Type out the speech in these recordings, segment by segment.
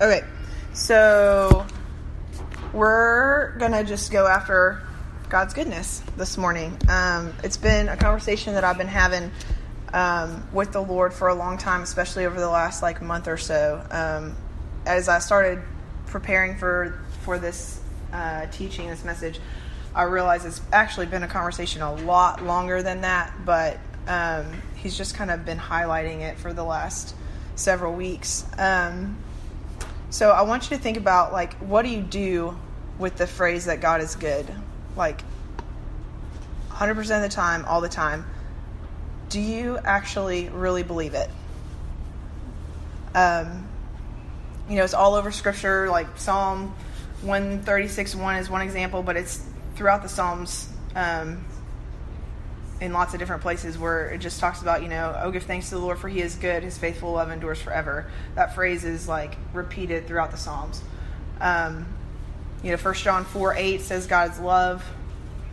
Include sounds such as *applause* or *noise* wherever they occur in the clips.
Okay, so we're gonna just go after God's goodness this morning. Um, it's been a conversation that I've been having um, with the Lord for a long time, especially over the last like month or so. Um, as I started preparing for for this uh, teaching, this message, I realized it's actually been a conversation a lot longer than that, but um, he's just kind of been highlighting it for the last several weeks. Um, so I want you to think about like what do you do with the phrase that God is good? Like 100% of the time, all the time. Do you actually really believe it? Um, you know, it's all over scripture, like Psalm 136 1 is one example, but it's throughout the Psalms um, in lots of different places where it just talks about, you know, oh, give thanks to the Lord for he is good, his faithful love endures forever. That phrase is like repeated throughout the Psalms. Um, you know, 1 John 4 8 says God's love.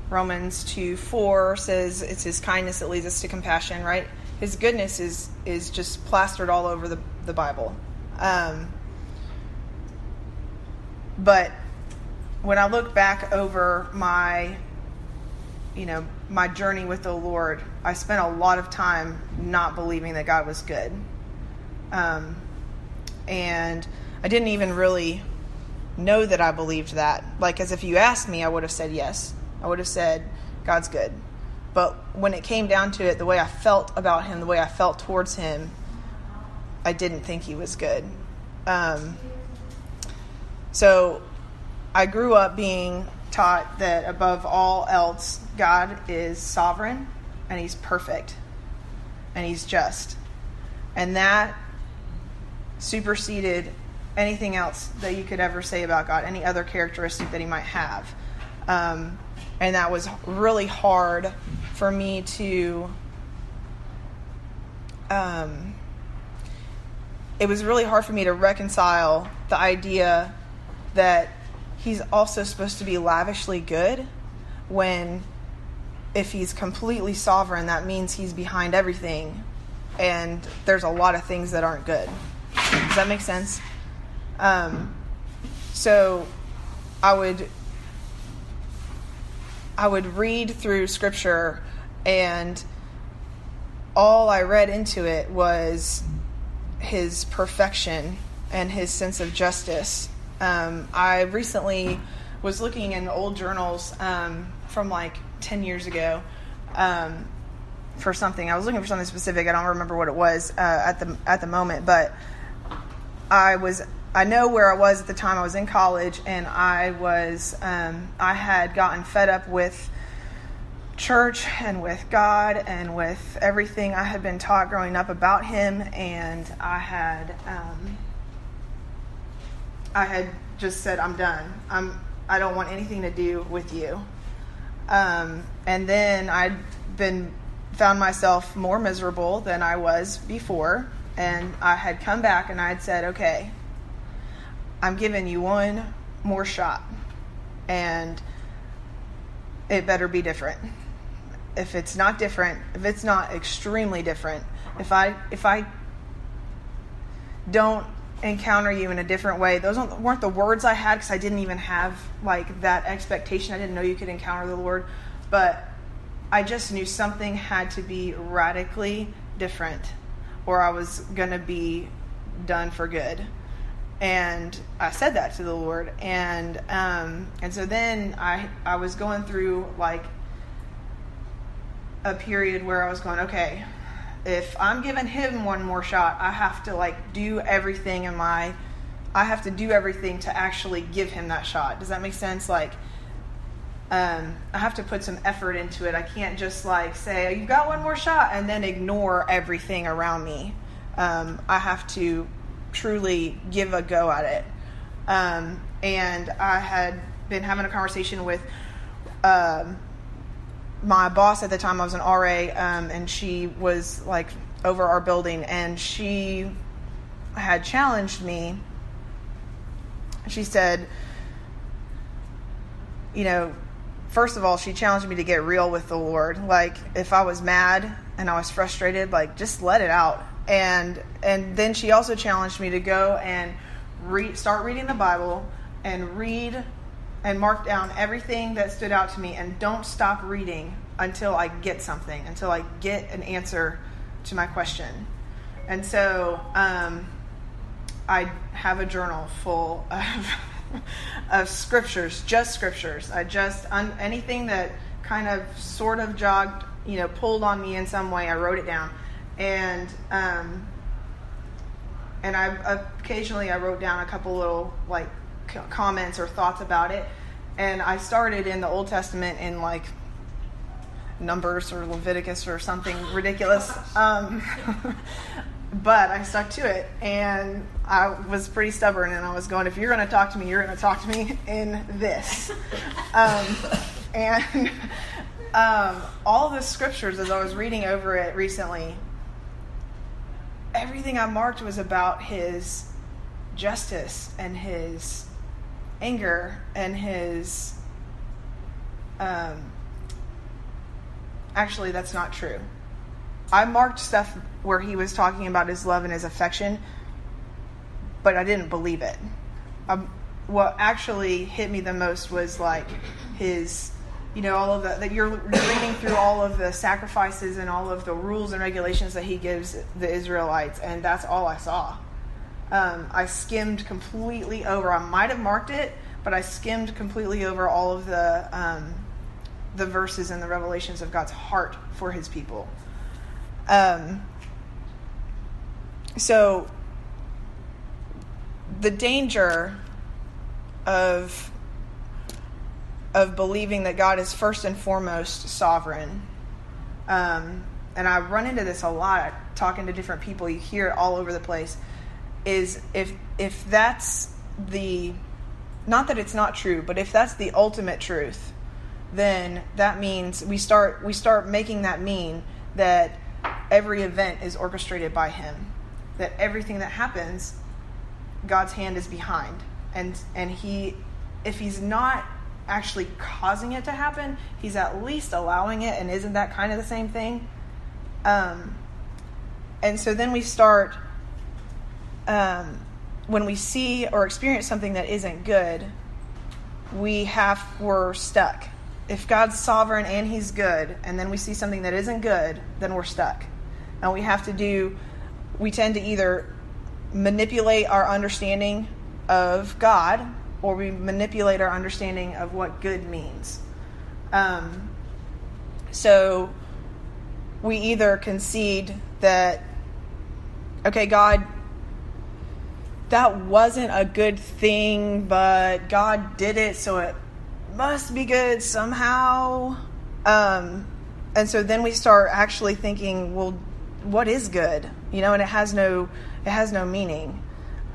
Romans 2 4 says it's his kindness that leads us to compassion, right? His goodness is is just plastered all over the, the Bible. Um, but when I look back over my, you know, my journey with the Lord, I spent a lot of time not believing that God was good. Um, and I didn't even really know that I believed that. Like, as if you asked me, I would have said yes. I would have said, God's good. But when it came down to it, the way I felt about Him, the way I felt towards Him, I didn't think He was good. Um, so I grew up being taught that above all else, God is sovereign and He's perfect and He's just. And that superseded anything else that you could ever say about God, any other characteristic that He might have. Um, and that was really hard for me to. Um, it was really hard for me to reconcile the idea that he's also supposed to be lavishly good when if he's completely sovereign that means he's behind everything and there's a lot of things that aren't good. Does that make sense? Um, so i would i would read through scripture and all i read into it was his perfection and his sense of justice um, I recently was looking in old journals um, from like 10 years ago um, for something. I was looking for something specific. I don't remember what it was uh, at the at the moment, but I was I know where I was at the time. I was in college, and I was um, I had gotten fed up with church and with God and with everything I had been taught growing up about Him, and I had um, I had just said, I'm done. I'm, I don't want anything to do with you. Um, and then I'd been found myself more miserable than I was before. And I had come back and I had said, okay, I'm giving you one more shot. And it better be different. If it's not different, if it's not extremely different, if I if I don't encounter you in a different way. Those weren't the words I had because I didn't even have like that expectation. I didn't know you could encounter the Lord, but I just knew something had to be radically different, or I was going to be done for good. And I said that to the Lord, and um, and so then I I was going through like a period where I was going, okay, if I'm giving him one more shot, I have to like do everything in my I have to do everything to actually give him that shot. Does that make sense? Like um, I have to put some effort into it. I can't just like say, oh, "You've got one more shot," and then ignore everything around me. Um, I have to truly give a go at it. Um, and I had been having a conversation with um, my boss at the time, I was an RA, um, and she was like over our building, and she had challenged me. She said, you know, first of all, she challenged me to get real with the Lord. Like, if I was mad and I was frustrated, like, just let it out. And and then she also challenged me to go and read, start reading the Bible and read and mark down everything that stood out to me and don't stop reading until I get something, until I get an answer to my question. And so um, I have a journal full of, *laughs* of scriptures, just scriptures. I just, un, anything that kind of sort of jogged, you know, pulled on me in some way, I wrote it down. And, um, and I occasionally I wrote down a couple little like comments or thoughts about it. And I started in the Old Testament in like Numbers or Leviticus or something ridiculous. *laughs* Um, *laughs* but I stuck to it, and I was pretty stubborn. And I was going, if you're going to talk to me, you're going to talk to me *laughs* in this. Um, and um, all the scriptures, as I was reading over it recently, everything I marked was about his justice and his anger and his. Um, actually, that's not true. I marked stuff where he was talking about his love and his affection, but I didn't believe it. Um, what actually hit me the most was like his, you know, all of the that you're reading through all of the sacrifices and all of the rules and regulations that he gives the Israelites, and that's all I saw. Um, I skimmed completely over. I might have marked it, but I skimmed completely over all of the um, the verses and the revelations of God's heart for His people. Um, so the danger of of believing that God is first and foremost sovereign. Um, and I run into this a lot talking to different people. You hear it all over the place. Is if if that's the not that it's not true, but if that's the ultimate truth, then that means we start we start making that mean that every event is orchestrated by him that everything that happens god's hand is behind. And and he if he's not actually causing it to happen he's at least allowing it and isn't that kind of the same thing? Um, and so then we start um, when we see or experience something that isn't good we have we're stuck if God's sovereign and He's good, and then we see something that isn't good, then we're stuck. And we have to do, we tend to either manipulate our understanding of God or we manipulate our understanding of what good means. Um, so we either concede that, okay, God, that wasn't a good thing, but God did it, so it must be good somehow. Um, and so then we start actually thinking, well, what is good? You know, and it has no it has no meaning.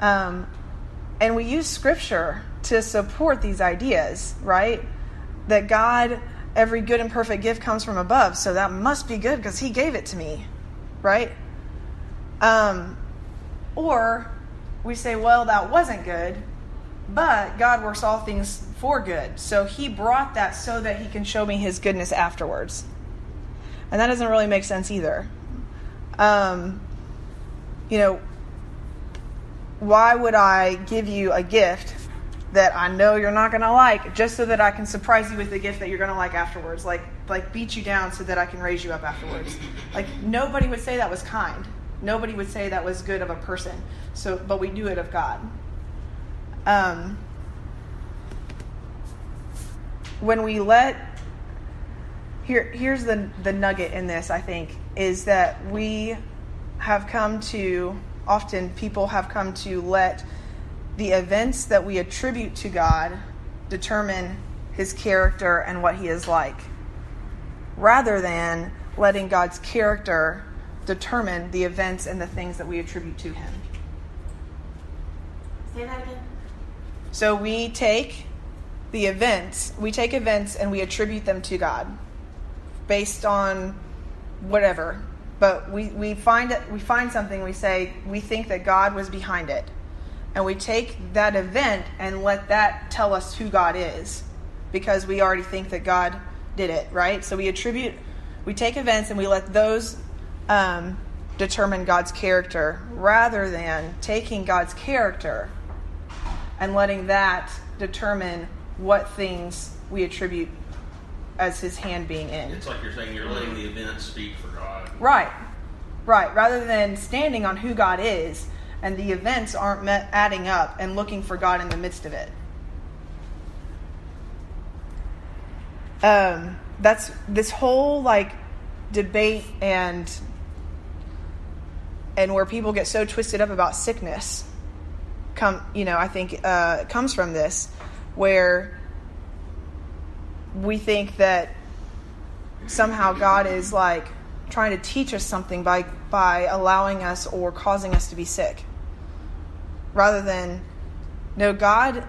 Um, and we use scripture to support these ideas, right? That God, every good and perfect gift comes from above, so that must be good because He gave it to me, right? Um, or we say, well, that wasn't good, but God works all things for good. So he brought that so that he can show me his goodness afterwards. And that doesn't really make sense either. Um, you know, why would I give you a gift that I know you're not going to like just so that I can surprise you with the gift that you're going to like afterwards? Like, like beat you down so that I can raise you up afterwards. Like, nobody would say that was kind. Nobody would say that was good of a person. So, but we do it of God. Um, when we let here here's the the nugget in this I think is that we have come to often people have come to let the events that we attribute to God determine his character and what he is like rather than letting God's character determine the events and the things that we attribute to him. Say that again. So we take the events, we take events and we attribute them to God based on whatever. But we, we find it, we find something, we say we think that God was behind it. And we take that event and let that tell us who God is because we already think that God did it, right? So we attribute, we take events and we let those um, determine God's character rather than taking God's character and letting that determine what things we attribute as his hand being in. It's like you're saying you're letting the event speak for God. Right. Right. Rather than standing on who God is and the events aren't met adding up and looking for God in the midst of it. Um, that's this whole like debate and and where people get so twisted up about sickness come you know i think uh, comes from this where we think that somehow god is like trying to teach us something by by allowing us or causing us to be sick rather than no god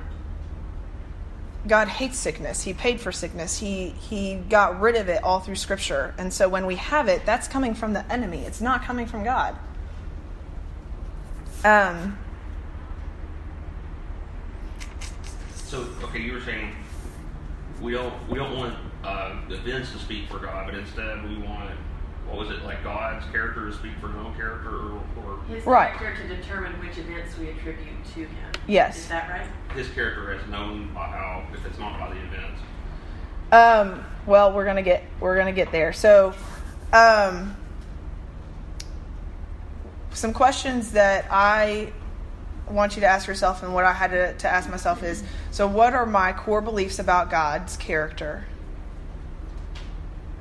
God hates sickness. He paid for sickness. He he got rid of it all through scripture. And so when we have it, that's coming from the enemy. It's not coming from God. Um So okay, you were saying we don't we don't want uh, events to speak for God, but instead we want what was it like God's character to speak for no character or, or His Right. character to determine which events we attribute to him. Yes. Is that right? his character is known by how if it's not by the events. Um, well, we're gonna get we're gonna get there. So, um, some questions that I want you to ask yourself, and what I had to, to ask myself is: so, what are my core beliefs about God's character,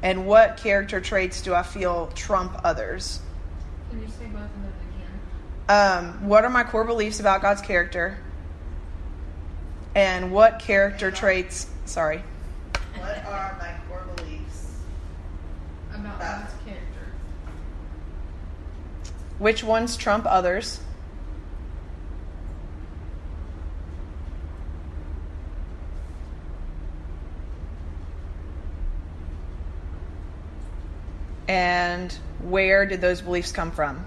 and what character traits do I feel trump others? Can you say both of those again? Um, what are my core beliefs about God's character, and what character traits? Sorry. What are my core beliefs? About God's character. Which ones trump others? And where did those beliefs come from?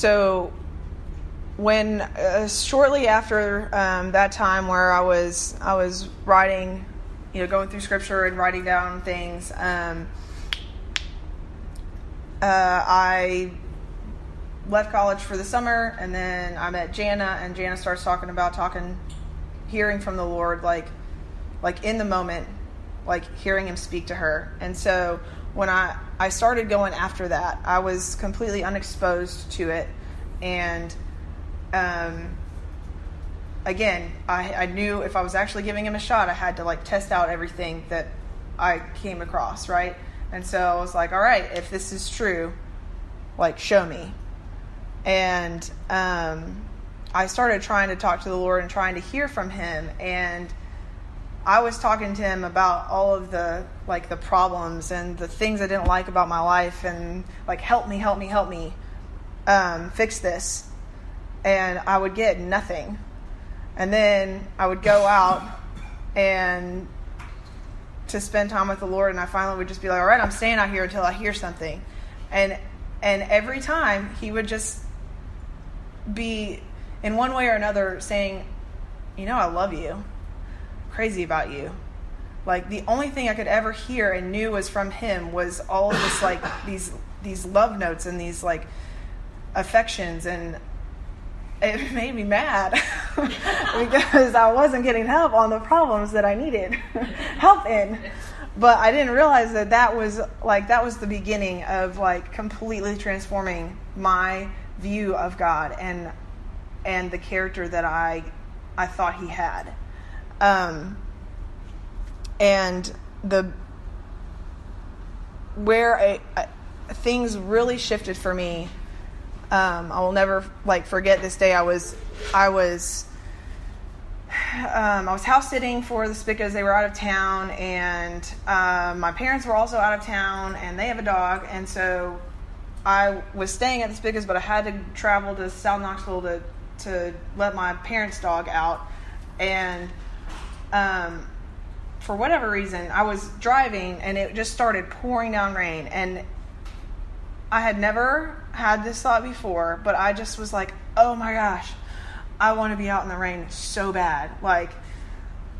So, when uh, shortly after um, that time where I was I was writing, you know, going through scripture and writing down things, um, uh, I left college for the summer, and then I met Jana, and Jana starts talking about talking, hearing from the Lord, like, like in the moment, like hearing Him speak to her, and so when I I started going after that, I was completely unexposed to it, and um, again, I, I knew if I was actually giving him a shot, I had to like test out everything that I came across, right? And so I was like, all right, if this is true, like show me. And um, I started trying to talk to the Lord and trying to hear from Him, and I was talking to Him about all of the like the problems and the things I didn't like about my life, and like help me, help me, help me, um, fix this and I would get nothing. And then I would go out and to spend time with the Lord, and I finally would just be like, "All right, I'm staying out here until I hear something." And and every time he would just be in one way or another saying, "You know, I love you, crazy about you." Like the only thing I could ever hear and knew was from him was all of this like *coughs* these these love notes and these like affections and it *laughs* made me mad *laughs* because I wasn't getting help on the problems that I needed *laughs* help in. But I didn't realize that that was like that was the beginning of like completely transforming my view of God and and the character that I I thought he had. Um, and the where I, I, things really shifted for me um, I will never like forget this day. I was, I was, um, I was house sitting for the Spiccas. They were out of town, and um, my parents were also out of town, and they have a dog, and so I was staying at the Spiccas, but I had to travel to South Knoxville to to let my parents' dog out, and um, for whatever reason, I was driving, and it just started pouring down rain, and I had never had this thought before, but I just was like, oh my gosh, I want to be out in the rain so bad. Like,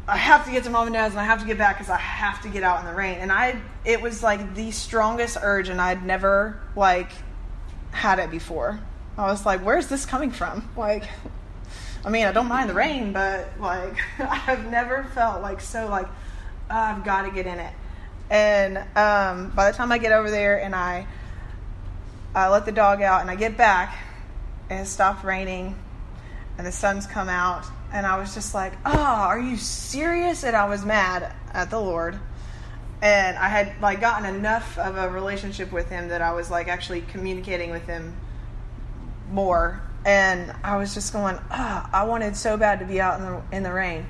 I have to get to mom and dad's and I have to get back because I have to get out in the rain. And I, it was like the strongest urge, and I'd never like had it before. I was like, where's this coming from? Like, I mean, I don't mind the rain, but like, *laughs* I've never felt like so like, I've got to get in it. And um, by the time I get over there and I, I let the dog out and I get back, it stopped raining, and the sun's come out, and I was just like, oh, are you serious? And I was mad at the Lord. And I had like gotten enough of a relationship with him that I was like actually communicating with him more. And I was just going, oh, I wanted so bad to be out in the in the rain.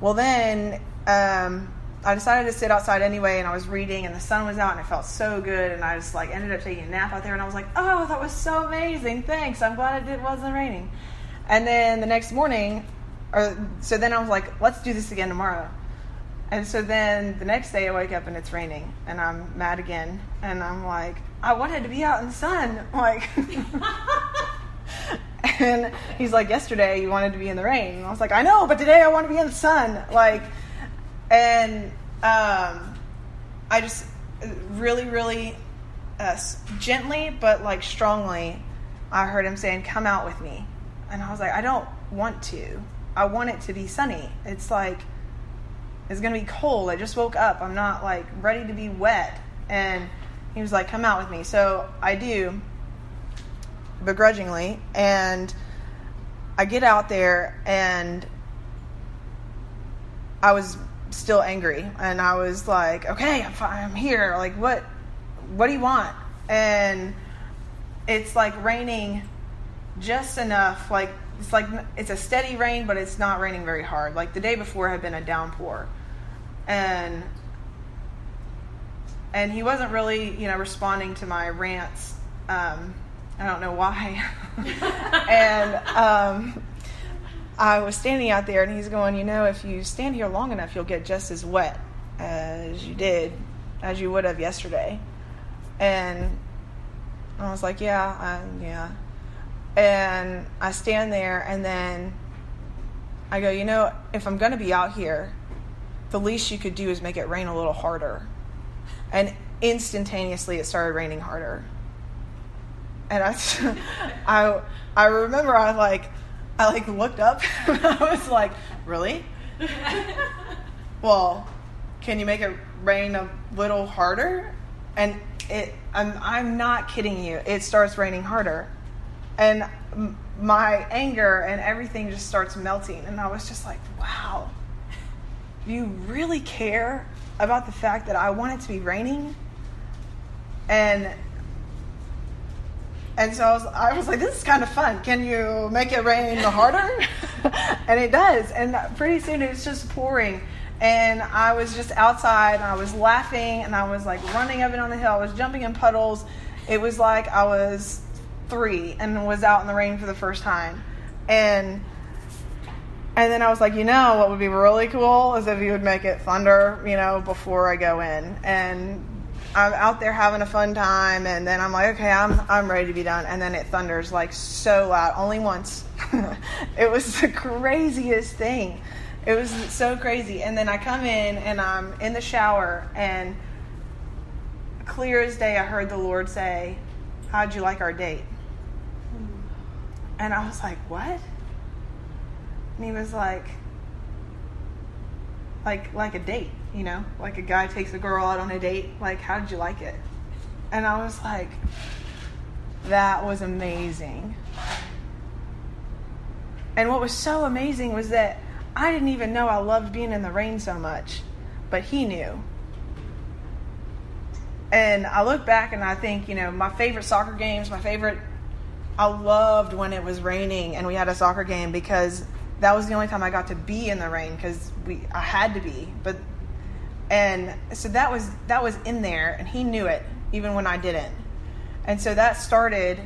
Well, then um, I decided to sit outside anyway, and I was reading, and the sun was out, and it felt so good, and I just like ended up taking a nap out there, and I was like, oh, that was so amazing, thanks. I'm glad it wasn't raining. And then the next morning, or so then I was like, let's do this again tomorrow. And so then the next day I wake up and it's raining, and I'm mad again, and I'm like, I wanted to be out in the sun, *laughs* like. *laughs* and he's like, yesterday you wanted to be in the rain. And I was like, I know, but today I want to be in the sun, like and um, I just really, really uh, gently, but like strongly, I heard him saying, "Come out with me," and I was like, "I don't want to. I want it to be sunny. It's like it's gonna be cold. I just woke up. I'm not like ready to be wet." And he was like, "Come out with me." So I do, begrudgingly, and I get out there, and I was still angry and I was like, okay, I'm fine, I'm here. Like, what, what do you want? And it's like raining just enough. Like, it's like, it's a steady rain, but it's not raining very hard. Like the day before had been a downpour. And, and he wasn't really, you know, responding to my rants. Um, I don't know why. *laughs* and, um, I was standing out there and he's going, you know, if you stand here long enough, you'll get just as wet as you did, as you would have yesterday. And I was like, yeah, yeah. And I stand there and then I go, you know, if I'm going to be out here, the least you could do is make it rain a little harder. And instantaneously it started raining harder. And I, *laughs* I, I remember I was like, I like looked up *laughs* I was like, really? well, can you make it rain a little harder? And it, I'm, I'm not kidding you. It starts raining harder. And my anger and everything just starts melting. And I was just like, wow, you really care about the fact that I want it to be raining? And and so I was, I was, like, this is kind of fun. Can you make it rain harder? *laughs* and it does. And pretty soon it's just pouring. And I was just outside and I was laughing and I was like running up and on the hill. I was jumping in puddles. It was like I was three and was out in the rain for the first time. And and then I was like, you know, what would be really cool is if you would make it thunder, you know, before I go in. And I'm out there having a fun time, and then I'm like, okay, I'm I'm ready to be done, and then it thunders like so loud, only once. *laughs* it was the craziest thing. It was so crazy, and then I come in and I'm in the shower, and clear as day, I heard the Lord say, "How'd you like our date?" And I was like, "What?" And he was like, "Like like a date." You know, like a guy takes a girl out on a date, like, how did you like it? And I was like, that was amazing. And what was so amazing was that I didn't even know I loved being in the rain so much, but he knew. And I look back and I think, you know, my favorite soccer games, my favorite, I loved when it was raining and we had a soccer game because that was the only time I got to be in the rain because we I had to be. But and so that was that was in there and he knew it even when i didn't. And so that started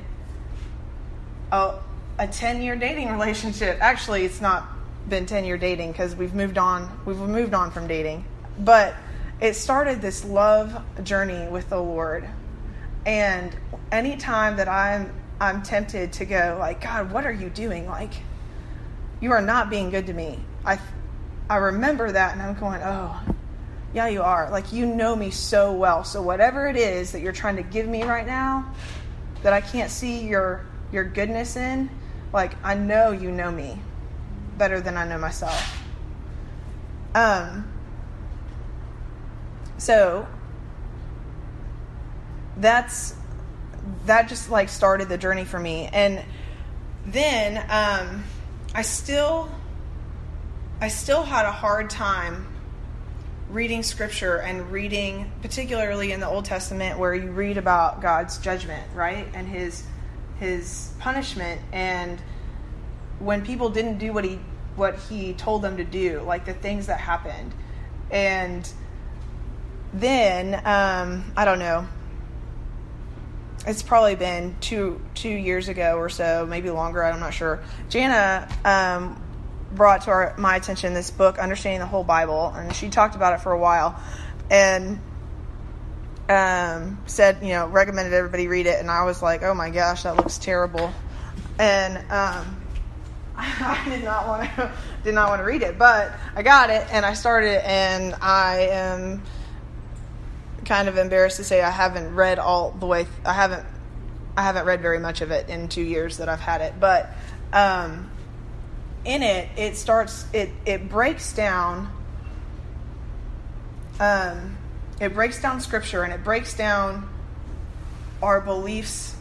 a, a 10 year dating *laughs* relationship. Actually it's not been 10 year dating because we've moved on we've moved on from dating. But it started this love journey with the lord. And anytime that i'm i'm tempted to go like god what are you doing? Like you are not being good to me. I, I remember that and I'm going, oh, yeah, you are. Like, you know me so well. So, whatever it is that you're trying to give me right now that I can't see your, your goodness in, like, I know you know me better than I know myself. Um, so, that's that just like started the journey for me and then um, i still i still had a hard time reading scripture and reading particularly in the old testament where you read about god's judgment right and his his punishment and when people didn't do what he what he told them to do like the things that happened and then um, i don't know it's probably been two two years ago or so, maybe longer. I'm not sure. Jana um, brought to our, my attention this book, Understanding the Whole Bible, and she talked about it for a while, and um, said you know recommended everybody read it, and I was like, oh my gosh, that looks terrible, and um, *laughs* I did not want to *laughs* did not want to read it, but I got it and I started it, and I am kind of embarrassed to say I haven't read all the way. I haven't. I haven't read very much of it in two years that I've had it, but um, in it, it starts. It it breaks down. Um, it breaks down scripture and it breaks down our beliefs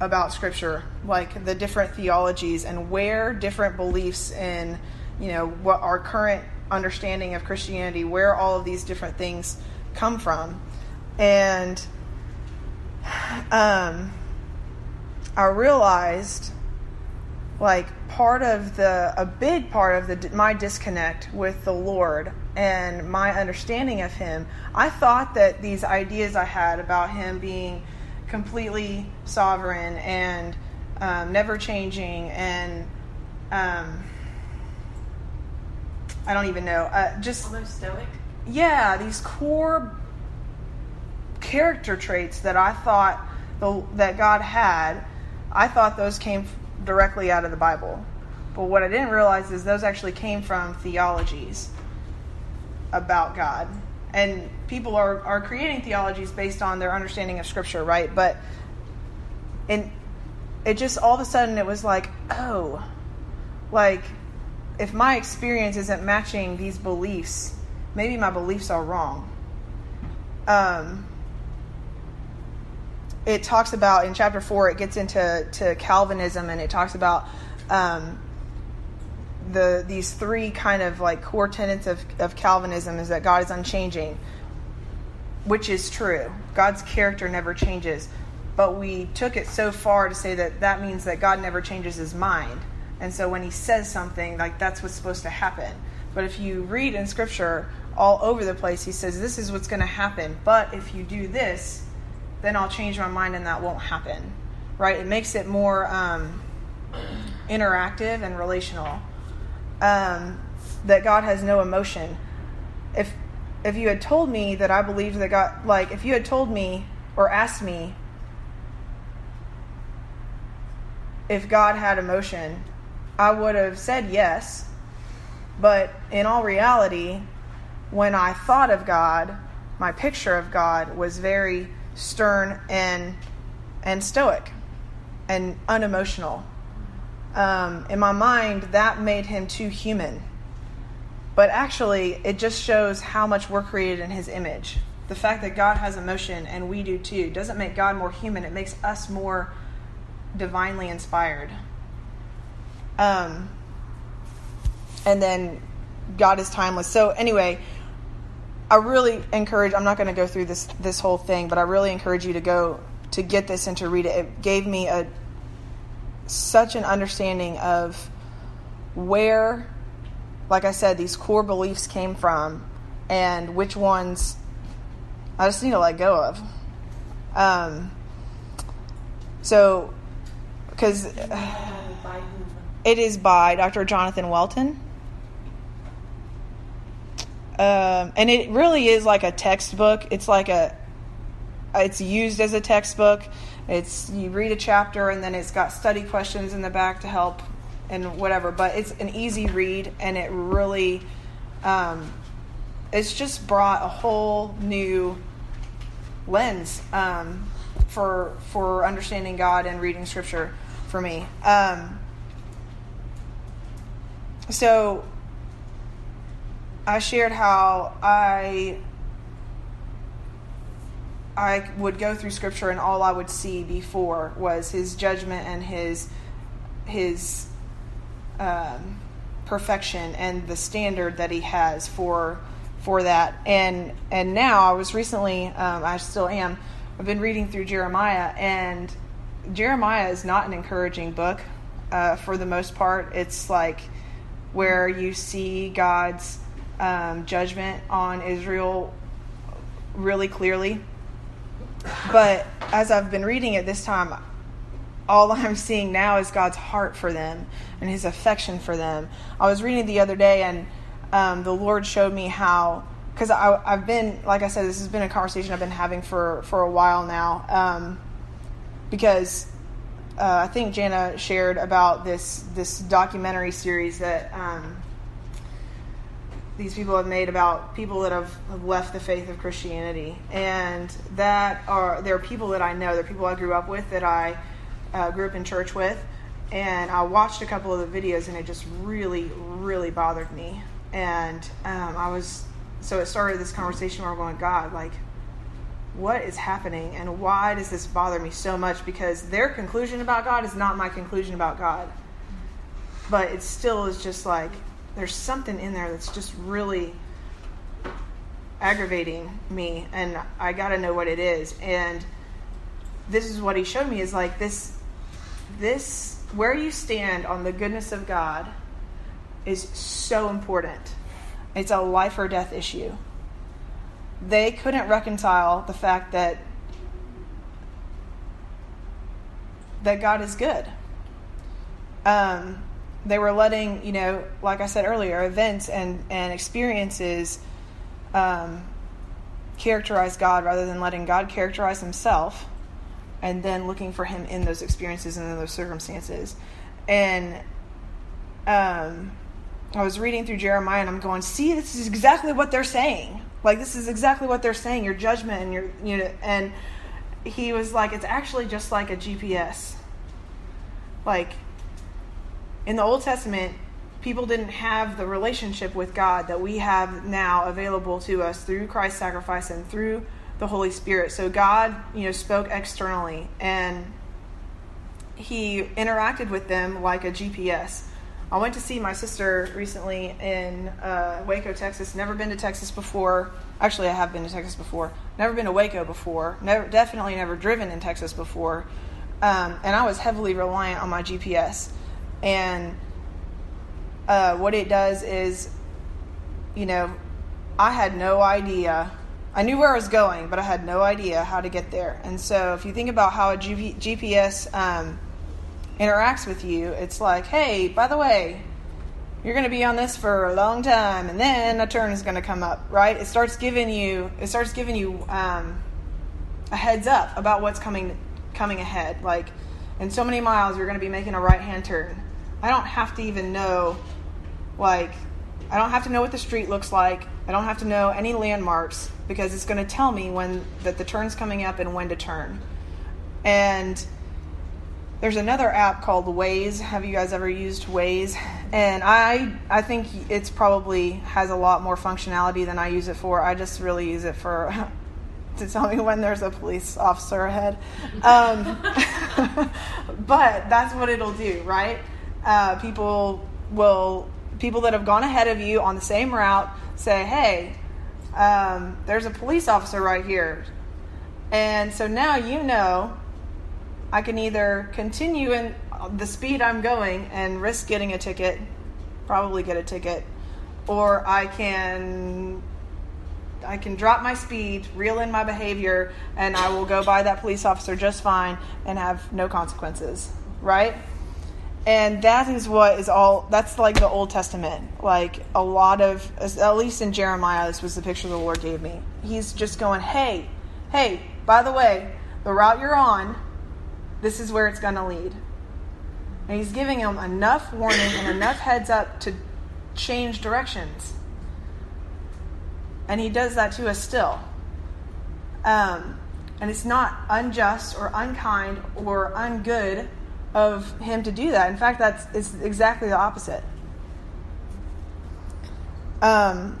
about scripture, like the different theologies and where different beliefs in, you know, what our current understanding of Christianity, where all of these different things come from and um, I realized like part of the a big part of the my disconnect with the Lord and my understanding of him I thought that these ideas I had about him being completely sovereign and um, never changing and um, I don't even know uh, just almost stoic? Yeah these core character traits that I thought the, that God had, I thought those came directly out of the Bible. But what I didn't realize is those actually came from theologies about God. And people are, are creating theologies based on their understanding of Scripture, right? But and it just all of a sudden it was like, oh, like if my experience isn't matching these beliefs, maybe my beliefs are wrong. Um, it talks about in chapter four, it gets into to Calvinism and it talks about um, the these three kind of like core tenets of, of Calvinism is that God is unchanging, which is true. God's character never changes, but we took it so far to say that that means that God never changes his mind, and so when he says something, like that's what's supposed to happen. But if you read in Scripture all over the place, he says this is what's going to happen. But if you do this, then I'll change my mind and that won't happen. Right? It makes it more um, interactive and relational. Um, that God has no emotion. If if you had told me that I believed that God, like if you had told me or asked me if God had emotion, I would have said yes. But in all reality, when I thought of God, my picture of God was very stern and and stoic and unemotional. Um, in my mind, that made him too human. But actually, it just shows how much we're created in his image. The fact that God has emotion and we do too doesn't make God more human, it makes us more divinely inspired. Um, and then God is timeless. So, anyway, I really encourage. I'm not going to go through this this whole thing, but I really encourage you to go to get this and to read it. It gave me a such an understanding of where, like I said, these core beliefs came from, and which ones I just need to let go of. Um, so, because *sighs* it is by Dr. Jonathan Welton. Um, and it really is like a textbook. It's like a, it's used as a textbook. It's you read a chapter and then it's got study questions in the back to help and whatever. But it's an easy read, and it really, um, it's just brought a whole new lens um, for for understanding God and reading Scripture for me. Um, so I shared how I I would go through scripture and all I would see before was his judgment and his his um, perfection and the standard that he has for for that. And and now I was recently um, I still am. I've been reading through Jeremiah and Jeremiah is not an encouraging book uh, for the most part. It's like where you see God's um, judgment on Israel really clearly but as I've been reading it this time, all *laughs* I'm seeing now is God's heart for them and His affection for them. I was reading the other day, and um, the Lord showed me how, because I've been, like I said, this has been a conversation I've been having for for a while now, um, because uh, I think Jana shared about this this documentary series that um, these people have made about people that have, have left the faith of Christianity, and that are there are people that I know, they're people I grew up with that I uh, grew up in church with, and I watched a couple of the videos, and it just really, really bothered me, and um, I was so it started this conversation where I'm going, God, like, what is happening, and why does this bother me so much? Because their conclusion about God is not my conclusion about God, but it still is just like there's something in there that's just really aggravating me and I got to know what it is and this is what he showed me is like this this where you stand on the goodness of God is so important. It's a life or death issue. They couldn't reconcile the fact that that God is good. Um, they were letting you know like i said earlier events and and experiences um, characterize god rather than letting god characterize himself and then looking for him in those experiences and in those circumstances. And um, i was reading through jeremiah and i'm going see this is exactly what they're saying. Like this is exactly what they're saying your judgment and your you know and he was like it's actually just like a gps like in the Old Testament, people didn't have the relationship with God that we have now available to us through Christ's sacrifice and through the Holy Spirit. So God, you know, spoke externally and he interacted with them like a GPS. I went to see my sister recently in uh, Waco, Texas. Never been to Texas before. Actually, I have been to Texas before. Never been to Waco before. Never, definitely never driven in Texas before. Um, and I was heavily reliant on my GPS. And uh, what it does is, you know, I had no idea. I knew where I was going, but I had no idea how to get there. And so, if you think about how a GP, GPS um, interacts with you, it's like, hey, by the way, you're going to be on this for a long time, and then a turn is going to come up, right? It starts giving you, it starts giving you um, a heads up about what's coming, coming ahead. Like, in so many miles, you're going to be making a right hand turn. I don't have to even know, like, I don't have to know what the street looks like. I don't have to know any landmarks because it's going to tell me when that the turn's coming up and when to turn. And there's another app called Waze. Have you guys ever used Waze? And I I think it's probably has a lot more functionality than I use it for. I just really use it for *laughs* to tell me when there's a police officer ahead. Um, *laughs* but that's what it'll do, right? uh, people will people that have gone ahead of you on the same route say, "Hey, um, there's a police officer right here," and so now you know I can either continue in the speed I'm going and risk getting a ticket, probably get a ticket, or I can I can drop my speed, reel in my behavior, and I will go by that police officer just fine and have no consequences, right? and that is what is all that's like the old testament like a lot of at least in jeremiah this was the picture the lord gave me he's just going hey hey by the way the route you're on this is where it's going to lead And he's giving him enough warning and enough heads up to change directions. And he does that to us still. Um, and it's not unjust or unkind or ungood of him to do that. In fact, that's it's exactly the opposite. Um,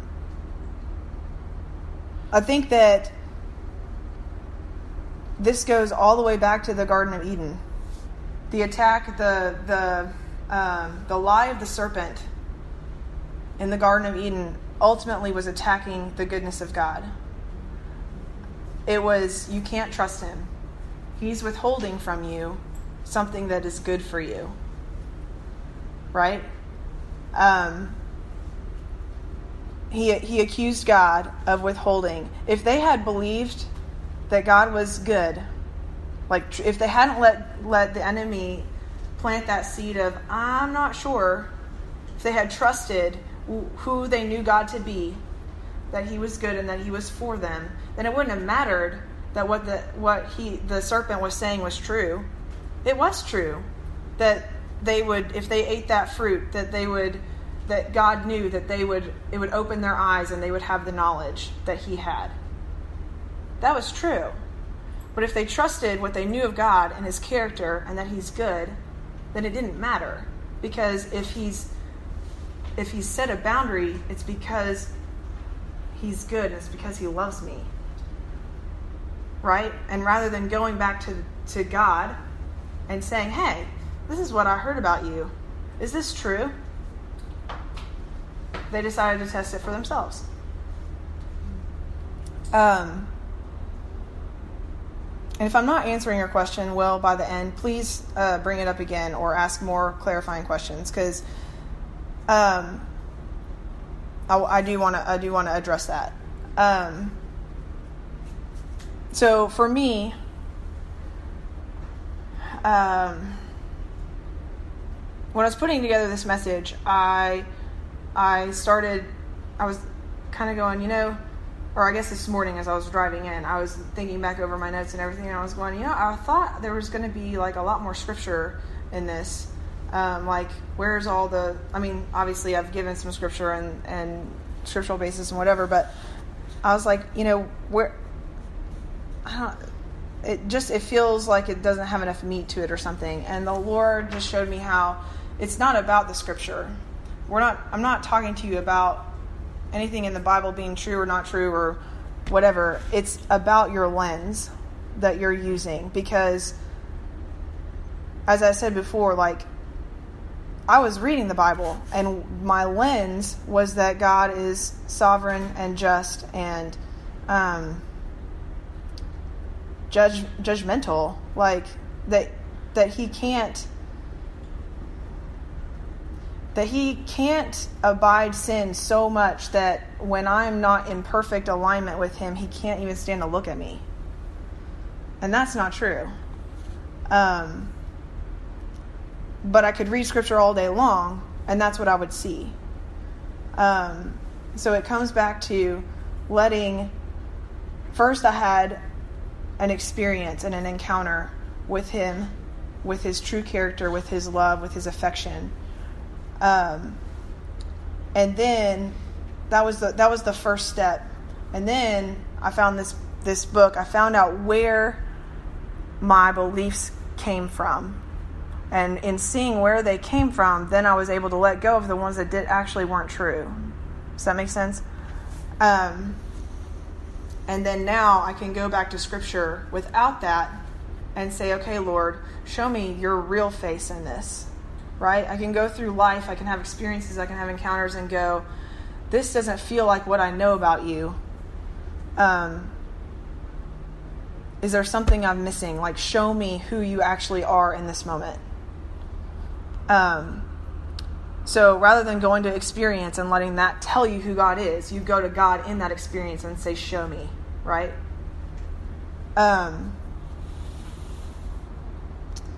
I think that this goes all the way back to the Garden of Eden. The attack, the the um, the lie of the serpent in the Garden of Eden ultimately was attacking the goodness of God. It was you can't trust him. He's withholding from you something that is good for you. Right? Um, he, he accused God of withholding. If they had believed that God was good, like if they hadn't let, let the enemy plant that seed of, I'm not sure, if they had trusted who they knew God to be, that he was good and that he was for them, then it wouldn't have mattered that what the what he the serpent was saying was true it was true that they would, if they ate that fruit, that they would, that God knew that they would, it would open their eyes and they would have the knowledge that He had. That was true. But if they trusted what they knew of God and His character and that He's good, then it didn't matter because if He's if He's set a boundary, it's because He's good it's because He loves me. Right? And rather than going back to to God and saying, Hey, this is what I heard about you. Is this true? They decided to test it for themselves. Um, and if I'm not answering your question well by the end, please uh, bring it up again or ask more clarifying questions because um, I, I, do want to I do want to address that. Um, so for me, um, when I was putting together this message, I I started I was kind of going, you know, or I guess this morning as I was driving in, I was thinking back over my notes and everything, and I was going, you know, I thought there was going to be like a lot more scripture in this. Um, like, where's all the? I mean, obviously, I've given some scripture and and scriptural basis and whatever, but I was like, you know, where? I don't it just it feels like it doesn't have enough meat to it or something. And the Lord just showed me how it's not about the scripture. We're not I'm not talking to you about anything in the Bible being true or not true or whatever. It's about your lens that you're using because as I said before, like I was reading the Bible and my lens was that God is sovereign and just and um, judge judgmental like that that he can't that he can't abide sin so much that when I'm not in perfect alignment with him, he can't even stand to look at me. And that's not true. Um, but I could read scripture all day long, and that's what I would see. Um, so it comes back to letting. First, I had an experience and an encounter with Him, with His true character, with His love, with His affection. Um, and then that was the that was the first step. And then I found this this book. I found out where my beliefs came from. And in seeing where they came from, then I was able to let go of the ones that did actually weren't true. Does that make sense? Um, and then now I can go back to scripture without that and say, okay, Lord, show me your real face in this, right? I can go through life, I can have experiences, I can have encounters and go, this doesn't feel like what I know about you. Um, is there something I'm missing? Like, show me who you actually are in this moment. Um, so rather than going to experience and letting that tell you who God is, you go to God in that experience and say, Show me, right? Um,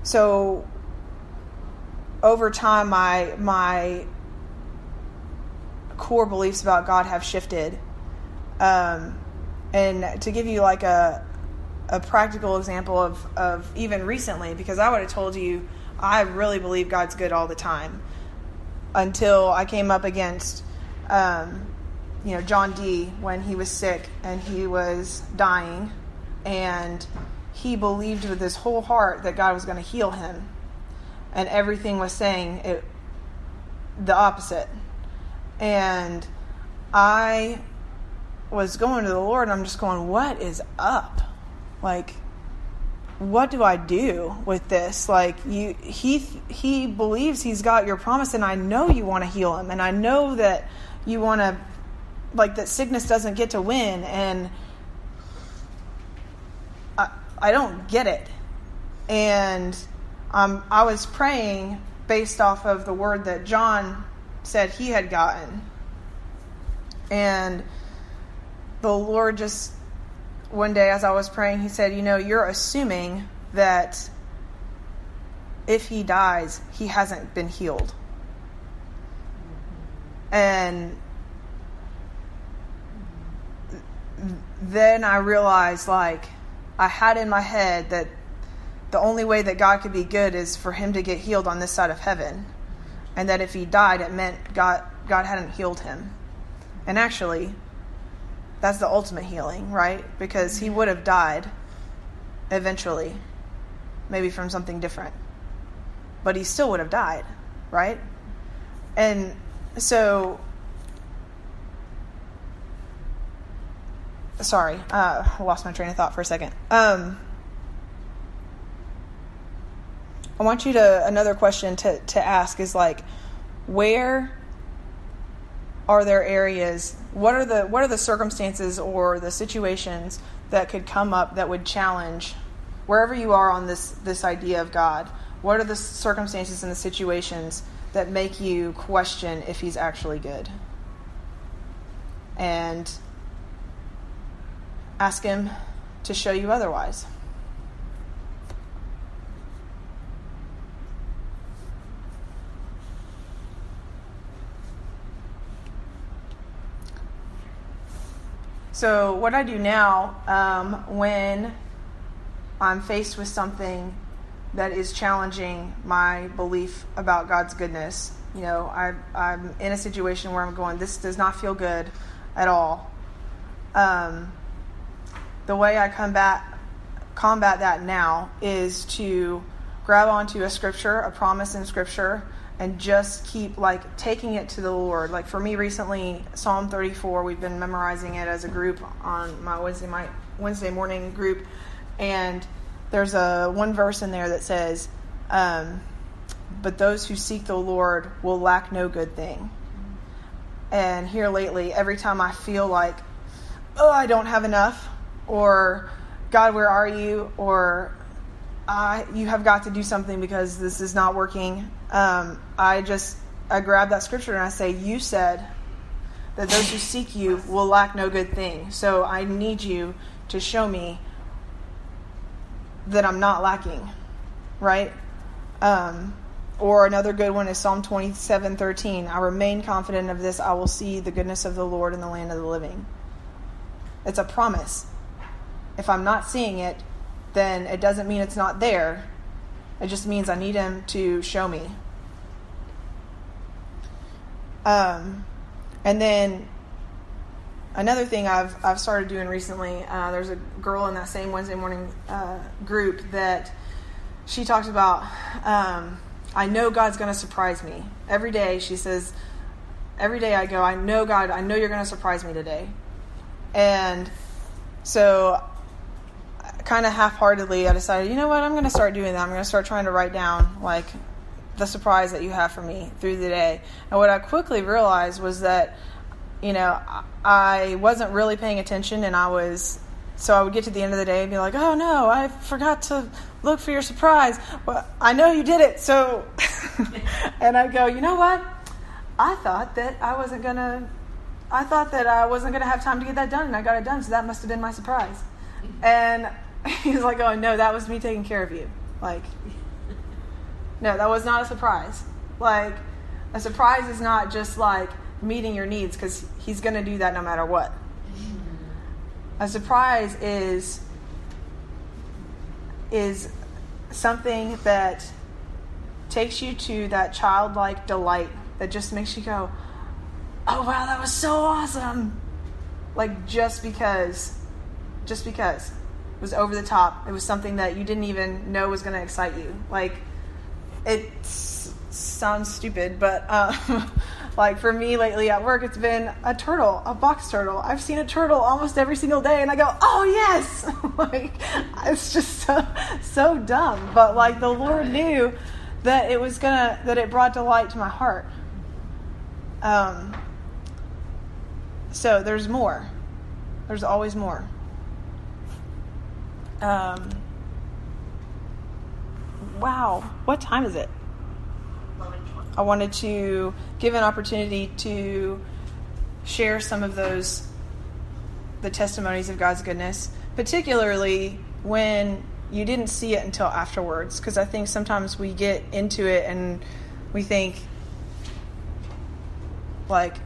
so over time, my my core beliefs about God have shifted. Um, and to give you like a a practical example of, of even recently, because I would have told you I really believe God's good all the time until I came up against, um, you know, John D. when he was sick and he was dying, and he believed with his whole heart that God was going to heal him, and everything was saying it the opposite. And I was going to the Lord, and I'm just going, "What is up?" Like what do I do with this? Like you he he believes he's got your promise and I know you want to heal him and I know that you want to like that sickness doesn't get to win and I I don't get it. And um, I was praying based off of the word that John said he had gotten. And the Lord just one day as I was praying, he said, You know, you're assuming that if he dies, he hasn't been healed. And then I realized, like, I had in my head that the only way that God could be good is for him to get healed on this side of heaven. And that if he died, it meant God, God hadn't healed him. And actually, that's the ultimate healing, right? Because he would have died eventually, maybe from something different. But he still would have died, right? And so, sorry, uh, I lost my train of thought for a second. Um, I want you to, another question to, to ask is like, where are there areas what are the what are the circumstances or the situations that could come up that would challenge wherever you are on this this idea of God? What are the circumstances and the situations that make you question if he's actually good? And ask him to show you otherwise So, what I do now um, when I'm faced with something that is challenging my belief about God's goodness, you know, I, I'm in a situation where I'm going, this does not feel good at all. Um, the way I combat combat that now is to grab onto a scripture, a promise in scripture, and just keep like taking it to the Lord. Like for me recently, Psalm 34, we've been memorizing it as a group on my Wednesday my Wednesday morning group, and there's a one verse in there that says, um, "But those who seek the Lord will lack no good thing." And here lately, every time I feel like, oh, I don't have enough, or God, where are you, or I, you have got to do something because this is not working um, I just I grab that scripture and I say, "You said that those who seek you will lack no good thing." So I need you to show me that I'm not lacking, right? Um, or another good one is Psalm 27 13. I remain confident of this. I will see the goodness of the Lord in the land of the living. It's a promise. If I'm not seeing it, then it doesn't mean it's not there. It just means I need him to show me. Um, and then another thing I've I've started doing recently. Uh, there's a girl in that same Wednesday morning uh, group that she talked about. Um, I know God's going to surprise me every day. She says, every day I go, I know God. I know you're going to surprise me today. And so kind of half-heartedly, I decided, you know what, I'm going to start doing that. I'm going to start trying to write down like the surprise that you have for me through the day. And what I quickly realized was that, you know, I wasn't really paying attention, and I was. So I would get to the end of the day and be like, "Oh no, I forgot to look for your surprise." Well, I know you did it, so. *laughs* and I'd go, you know what? I thought that I wasn't gonna. I thought that I wasn't gonna have time to get that done, and I got it done. So that must have been my surprise. And *laughs* He's like, oh no, that was me taking care of you. Like, no, that was not a surprise. Like, a surprise is not just like meeting your needs because he's going to do that no matter what. *laughs* A surprise is is something that takes you to that childlike delight that just makes you go, "Oh wow, that was so awesome!" Like just because, just because was over the top. It was something that you didn't even know was going to excite you. Like it sounds stupid, but um, *laughs* like for me lately at work, it's been a turtle, a box turtle. I've seen a turtle almost every single day, and I go, "Oh yes!" *laughs* like it's just so so dumb, but like the Lord knew that it was gonna that it brought delight to my heart. Um, so there's more. There's always more. Um, wow, what time is it? I wanted to give an opportunity to share some of those, the testimonies of God's goodness, particularly when you didn't see it until afterwards. Because I think sometimes we get into it and we think, like,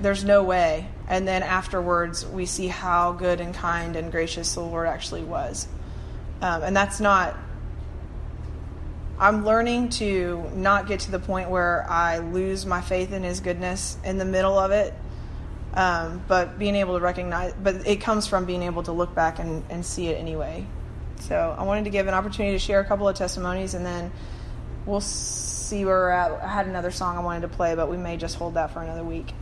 there's no way. And then afterwards, we see how good and kind and gracious the Lord actually was. Um, and that's not, I'm learning to not get to the point where I lose my faith in His goodness in the middle of it. Um, but being able to recognize, but it comes from being able to look back and, and see it anyway. So I wanted to give an opportunity to share a couple of testimonies and then we'll see where we're at. I had another song I wanted to play, but we may just hold that for another week.